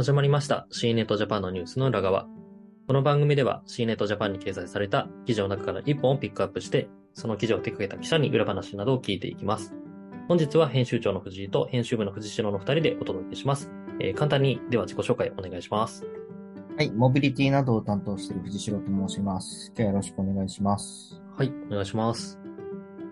始まりました C ネットジャパンのニュースの裏側。この番組では C ネットジャパンに掲載された記事の中から1本をピックアップして、その記事を手掛けた記者に裏話などを聞いていきます。本日は編集長の藤井と編集部の藤代の2人でお届けします。えー簡単にでは自己紹介お願いします。はい、モビリティなどを担当している藤代と申します。今日はよろしくお願いします。はい、お願いします。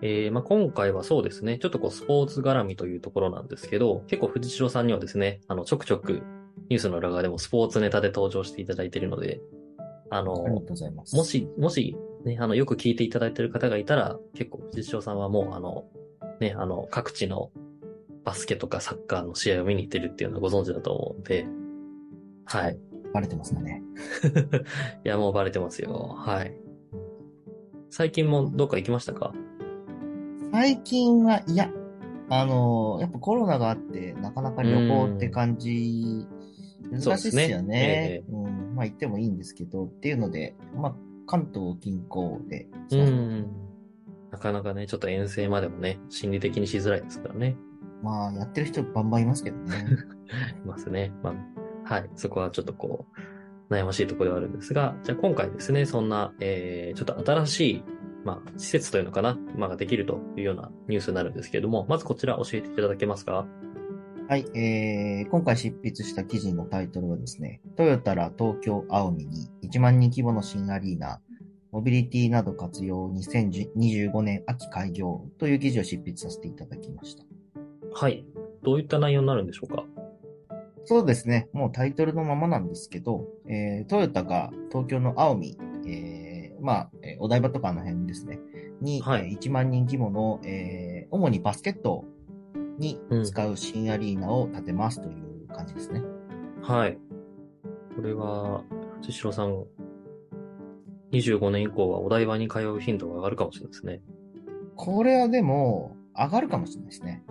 えーまあ、今回はそうですね、ちょっとこうスポーツ絡みというところなんですけど、結構藤代さんにはですね、あの、ちょくちょくニュースの裏側でもスポーツネタで登場していただいているので、あの、ありがとうございます。もし、もし、ね、あの、よく聞いていただいている方がいたら、結構藤代さんはもうあの、ね、あの、各地のバスケとかサッカーの試合を見に行ってるっていうのはご存知だと思うんで、はい。バレてますかね。いや、もうバレてますよ。はい。最近もどっか行きましたか？最近は、いや、あのーやっぱコロナがあって、なかなか旅行って感じ、難しいですよえね。うん。まあ行ってもいいんですけど、っていうので、まあ、関東近郊で、う。ん。なかなかね、ちょっと遠征までもね、心理的にしづらいですからね。まあ、やってる人バンバンいますけどね。いますね。まあ、はい。そこはちょっとこう、悩ましいところではあるんですが、じゃあ今回ですね、そんな、えー、ちょっと新しい、まあ、施設というのかな、まあ、ができるというようなニュースになるんですけれども、まずこちら教えていただけますか？はい、えー、今回執筆した記事のタイトルはですね、トヨタら東京青海に1万人規模の新アリーナ、モビリティなど活用2025年秋開業という記事を執筆させていただきました。はい。どういった内容になるんでしょうか？そうですね、もうタイトルのままなんですけど、えー、トヨタが東京の青海、えー、まあ、えーお台場とかの辺ですね、に、はいえー1万人規模の、えー、主にバスケットに使う新アリーナを建てますという感じですね。はい。これは、藤代さん、25年以降はお台場に通う頻度が上がるかもしれないですね。これはでも、上がるかもしれないですね。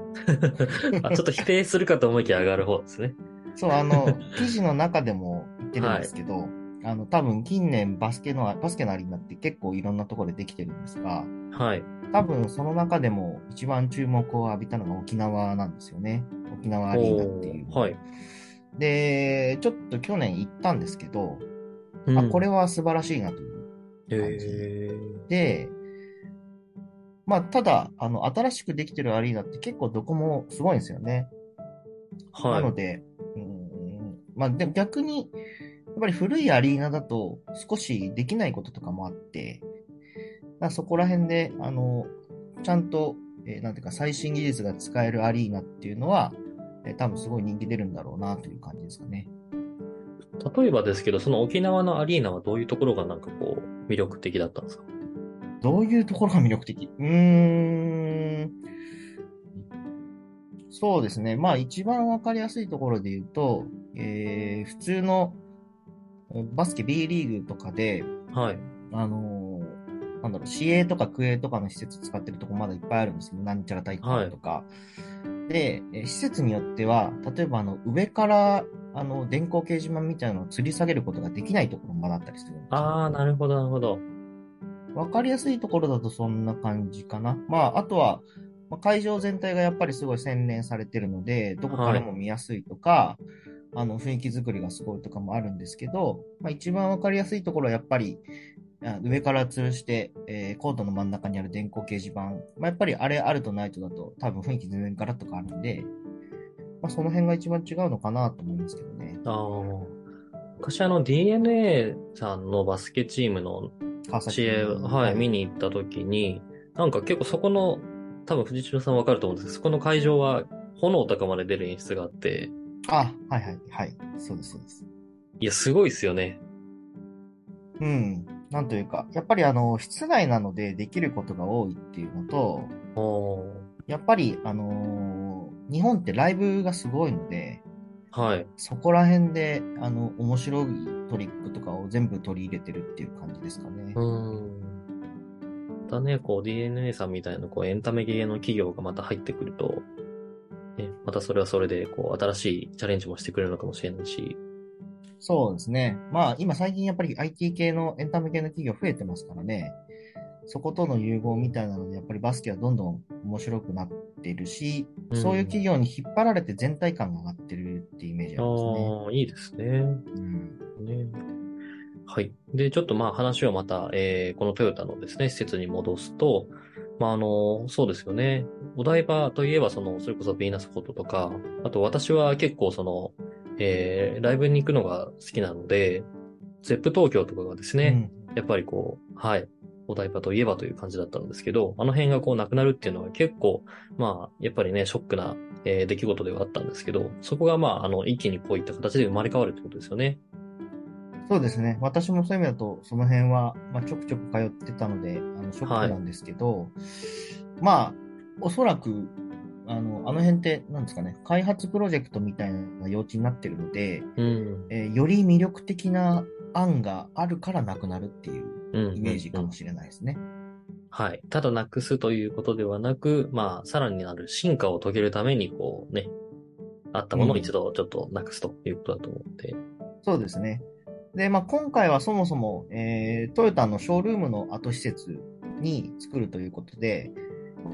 あちょっと否定するかと思いきや上がる方ですね。そう、あの、記事の中でも言ってるんですけど、あの、多分近年バスケの、バスケのアリーナって結構いろんなところでできてるんですが、はい。多分その中でも一番注目を浴びたのが沖縄なんですよね。沖縄アリーナっていう。はい。で、ちょっと去年行ったんですけど、うんあ、これは素晴らしいなというへーで、まあ、ただ、あの、新しくできてるアリーナって結構どこもすごいんですよね。は。ないので、うーん、まあ、でも逆に、やっぱり古いアリーナだと少しできないこととかもあって、まあそこら辺で、あの、ちゃんと、えーなんていうか最新技術が使えるアリーナっていうのは、えー多分すごい人気出るんだろうなという感じですかね。例えばですけど、その沖縄のアリーナはどういうところがなんかこう、魅力的だったんですか？どういうところが魅力的？うーん。そうですね。まあ一番わかりやすいところで言うと、えー普通のえーバスケ B リーグとかで、はい。あのーなんだろう、市営とか区営とかの施設使ってるとこまだいっぱいあるんですけど、なんちゃら体育館とか。で、えー施設によっては、例えばあの、上から、あの、電光掲示板みたいなのを吊り下げることができないところもまだあったりするんですよあー、なるほど、なるほど。わかりやすいところだとそんな感じかな。まあ、あとは、まあ会場全体がやっぱりすごい洗練されてるので、どこからも見やすいとか、あの、雰囲気作りがすごいとかもあるんですけど、まあ一番わかりやすいところはやっぱり、あ上から吊るして、えーコートの真ん中にある電光掲示板。まあやっぱりあれあるとないとだと多分雰囲気全然ガラッと変わるんで、まあその辺が一番違うのかなと思いますけどね。あー。昔あの DNA さんのバスケチームの試合、はい、見に行った時に、なんか結構そこの、多分藤代さんわかると思うんですけど、そこの会場は炎とかまで出る演出があって、あ、はいはい、はい。そうです、そうです。いや、すごいですよね。うん。なんというか、やっぱりあの、室内なのでできることが多いっていうのと、やっぱりあのー日本ってライブがすごいので、はい。そこら辺で、あの、面白いトリックとかを全部取り入れてるっていう感じですかね。うーん。またね、こう DNA さんみたいなこうエンタメ系の企業がまた入ってくると、ね、またそれはそれでこう新しいチャレンジもしてくれるのかもしれないし、そうですね。まあ、今最近やっぱり IT 系のエンタメ系の企業増えてますからね。そことの融合みたいなので、やっぱりバスケはどんどん面白くなっっているし、うんそういう企業に引っ張られて全体感が上がってるっていうイメージありますね。ああ、いいですね。うんね。はい。で、ちょっとまあ話をまた、えーこのトヨタのですね、施設に戻すと、まああの、そうですよね。お台場といえば、その、それこそヴィーナスフォートとか、あと私は結構その、えーライブに行くのが好きなので、ゼップ東京とかがですね、やっぱりこう、はい、お台場といえばという感じだったんですけど、あの辺がこうなくなるっていうのは結構、まあ、やっぱりね、ショックな、えー出来事ではあったんですけど、そこがまあ、あの、一気にこういった形で生まれ変わるってことですよね。そうですね。私もそういう意味だと、その辺は、まあ、ちょくちょく通ってたので、あの、ショックなんですけど、まあ、おそらく、あの、あの辺って、なんですかね、開発プロジェクトみたいな用地になってるので、うん。えーより魅力的な案があるからなくなるっていううん。イメージかもしれないですね。はい。ただなくすということではなく、まあ、さらになる進化を遂げるために、こうね、あったものを一度ちょっとなくすということだと思って。そうですね。で、まあ、今回はそもそも、えートヨタのショールームの後施設に作るということで、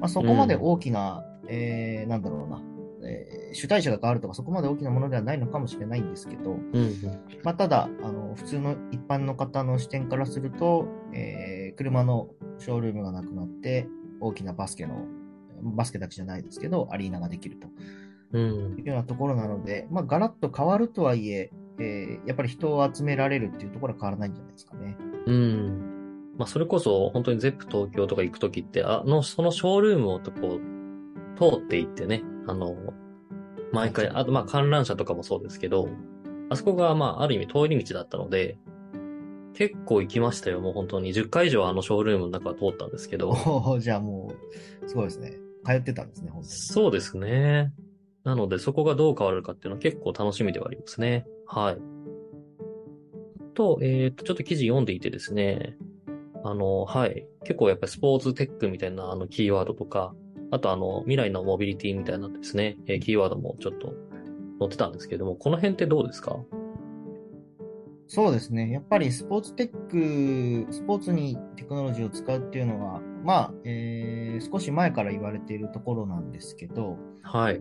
まあ、そこまで大きな、えーなんだろうな、えー主体者が変わるとかそこまで大きなものではないのかもしれないんですけど、うんうん。まあ、ただ、あの、普通の一般の方の視点からすると、えー車のショールームがなくなって、大きなバスケの、バスケだけじゃないですけど、アリーナができるとうん。いうようなところなので、まあ、ガラッと変わるとはいえ、えーやっぱり人を集められるっていうところは変わらないんじゃないですかね。うん。まあ、それこそ、本当にゼップ東京とか行くときって、あの、そのショールームをとこう、通っていってね、あの、毎回、あと、まあ、観覧車とかもそうですけど、あそこが、まあ、ある意味通り道だったので、結構行きましたよ、もう本当に。10回以上あのショールームの中は通ったんですけど。じゃあもう、すごいですね。通ってたんですね、本当に。そうですね。なので、そこがどう変わるかっていうのは結構楽しみではありますね。はい。と、えっ、と、ちょっと記事読んでいてですね、あの、はい。結構やっぱりスポーツテックみたいなあのキーワードとか、あとあの、未来のモビリティみたいなですね、えーキーワードもちょっと載ってたんですけども、この辺ってどうですか？そうですね。やっぱりスポーツテック、スポーツにテクノロジーを使うっていうのは、まあ、えー少し前から言われているところなんですけど、はい。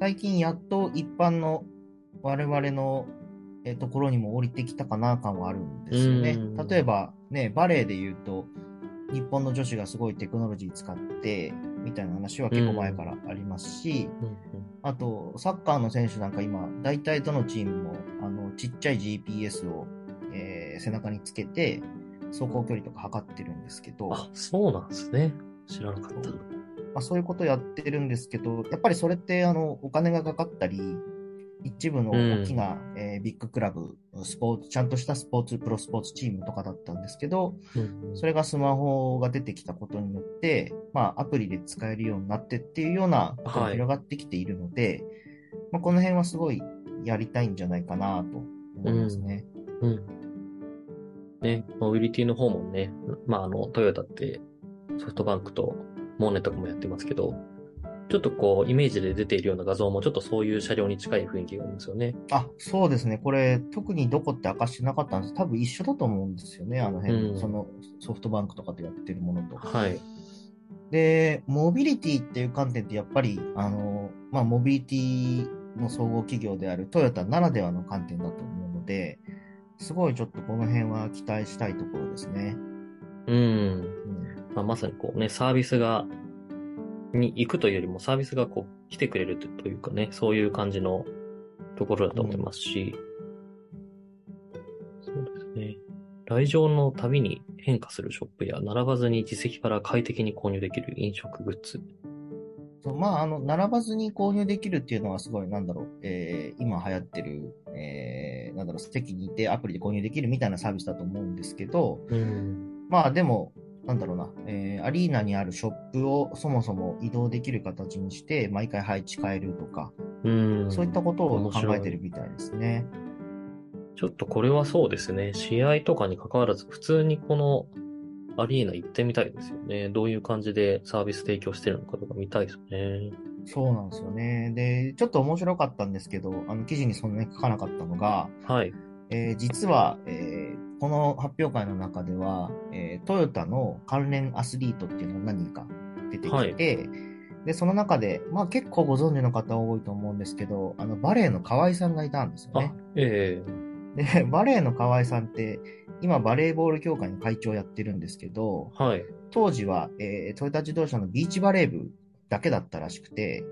最近やっと一般の我々のえーところにも降りてきたかな感はあるんですよねうん。例えばね、バレーで言うと、日本の女子がすごいテクノロジー使って、みたいな話は結構前からありますし、うんあと、サッカーの選手なんか今、大体どのチームも、あの、ちっちゃい GPS を、えー背中につけて、走行距離とか測ってるんですけど、あ、そうなんですね。知らなかった。まあ、そういうことやってるんですけど、やっぱりそれって、あの、お金がかかったり、一部の大きな、えービッグクラブ、スポーツ、ちゃんとしたスポーツ、プロスポーツチームとかだったんですけど、うんそれがスマホが出てきたことによって、まあ、アプリで使えるようになってっていうようなことがはい広がってきているので、まあ、この辺はすごいやりたいんじゃないかなと思いますね。うん。ね、モビリティの方もね、まあ、あの、トヨタってソフトバンクとモーネとかもやってますけど、ちょっとこう、イメージで出ているような画像もちょっとそういう車両に近い雰囲気があるんですよね。あ、そうですね。これ、特にどこって明かしてなかったんです。多分一緒だと思うんですよね。あの辺、うんそのソフトバンクとかでやってるものと。はい。で、モビリティっていう観点ってやっぱり、あの、まあ、モビリティの総合企業であるトヨタならではの観点だと思うので、すごいちょっとこの辺は期待したいところですね。うん。うんまあ、まさにこうね、サービスが、に行くというよりもサービスがこう来てくれるというかね、そういう感じのところだと思いますし、そうですね。来場のたびに変化するショップや、並ばずに自席から快適に購入できる飲食グッズ。そうまあ、あの、並ばずに購入できるっていうのはすごい、なんだろう、えー今流行ってる、えーなんだろう、席にいてアプリで購入できるみたいなサービスだと思うんですけど、うん。まあでも、なんだろうな、えーアリーナにあるショップをそもそも移動できる形にして、毎回配置変えるとか、うん。そういったことを考えてるみたいですね。ちょっとこれはそうですね。試合とかに関わらず、普通にこのアリーナ行ってみたいですよね。どういう感じでサービス提供してるのかとか見たいですね。そうなんですよね。で、ちょっと面白かったんですけど、あの記事にそんなに書かなかったのが、はい。えー実は、えーこの発表会の中では、えートヨタの関連アスリートっていうのが何人か出てきて、はいで、その中で、まあ結構ご存知の方多いと思うんですけど、あの、バレエの河合さんがいたんですよねあ。、えで、バレエの河合さんって、今バレーボール協会の会長をやってるんですけど、えはい。当時は、えートヨタ自動車のビーチバレー部だけだったらしくて、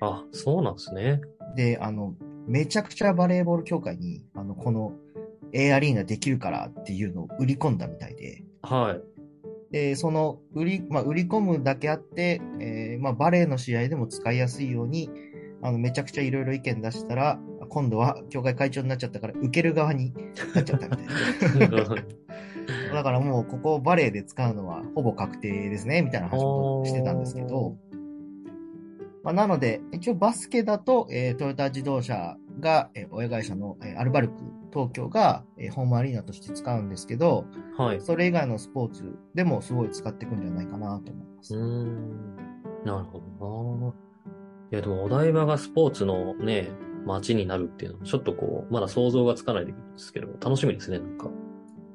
あ、そうなんですね。で、あの、めちゃくちゃバレーボール協会に、あの、この A アリーナできるからっていうのを売り込んだみたいで、はい。で、その売り、まあ、売り込むだけあって、えーまあ、バレーの試合でも使いやすいように、あの、めちゃくちゃいろいろ意見出したら、今度は協会会長になっちゃったから、受ける側になっちゃったみたいな。だからもう、ここバレーで使うのはほぼ確定ですね、みたいな話をしてたんですけど、まあ、なので、一応バスケだと、えートヨタ自動車が、えー親会社の、えーアルバルク東京が、えーホームアリーナとして使うんですけど、はい。それ以外のスポーツでもすごい使っていくんじゃないかなと思います。うーん。なるほどな。いや、でもお台場がスポーツのね、街になるっていうのは、ちょっとこう、まだ想像がつかないですけど、楽しみですね、なんか。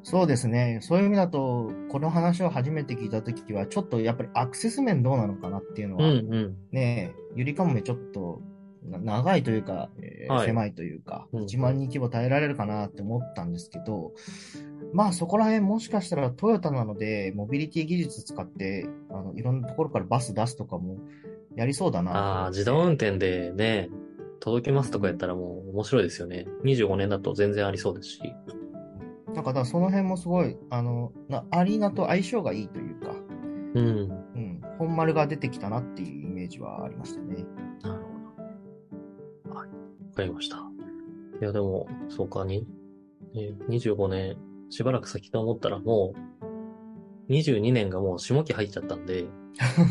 そうですね。そういう意味だと、この話を初めて聞いたときは、ちょっとやっぱりアクセス面どうなのかなっていうのうんは、うん。ね、ゆりかもめちょっとな長いというか、えーはい狭いというか、うん1万人規模耐えられるかなって思ったんですけど、まあそこら辺もしかしたらトヨタなので、モビリティ技術使って、あの、いろんなところからバス出すとかもやりそうだな。ああ、自動運転でね、届けますとかやったらもう面白いですよね。25年だと全然ありそうですし。かだその辺もすごい、あの、なアリーナと相性がいいというか、うん。うん、本丸が出てきたなっていうイメージはありましたね。なるほど。はい。わかりました。いや、でも、そうか、に、えー25年、しばらく先と思ったらもう、22年がもう下期入っちゃったんで、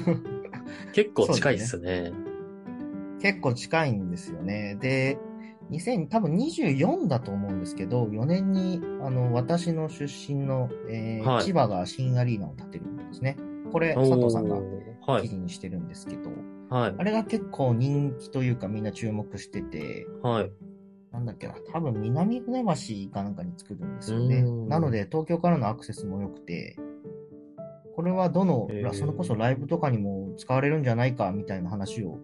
結構近いっすね。結構近いんですよね。で、2000、多分24だと思うんですけど、4年に、あの、私の出身の、えーはい千葉が新アリーナを建てるんですね。これ、佐藤さんが。記事にしてるんですけど、はい。あれが結構人気というかみんな注目してて、はい。なんだっけな、多分南船橋かなんかに作るんですよねう。んなので、東京からのアクセスも良くて、これはどのへー、それこそライブとかにも使われるんじゃないかみたいな話を、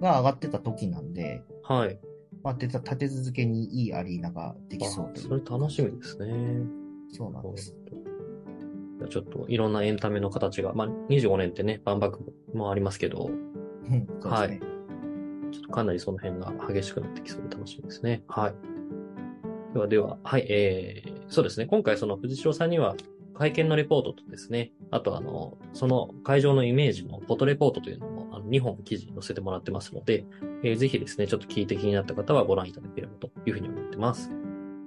が上がってた時なんで、はい。まあ、立て立て続けにいいアリーナができそうあという。それ楽しみですね。そうなんです。ちょっといろんなエンタメの形が、まあ、25年ってね、万博もありますけど、うんそうですね。ちょっとかなりその辺が激しくなってきそうで楽しみですね。はい。ではでは、はい、えー、そうですね。今回その藤代さんには会見のレポートとですね、あとあの、その会場のイメージのフォトレポートというのも、あの2本記事に載せてもらってますので、えーぜひですね、ちょっと聞いて気になった方はご覧いただければというふうに思ってます。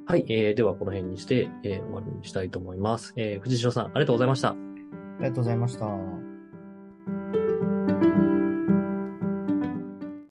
はい、えー、ではこの辺にして、えー終わりにしたいと思います。えー、藤代さん、ありがとうございました。ありがとうございました。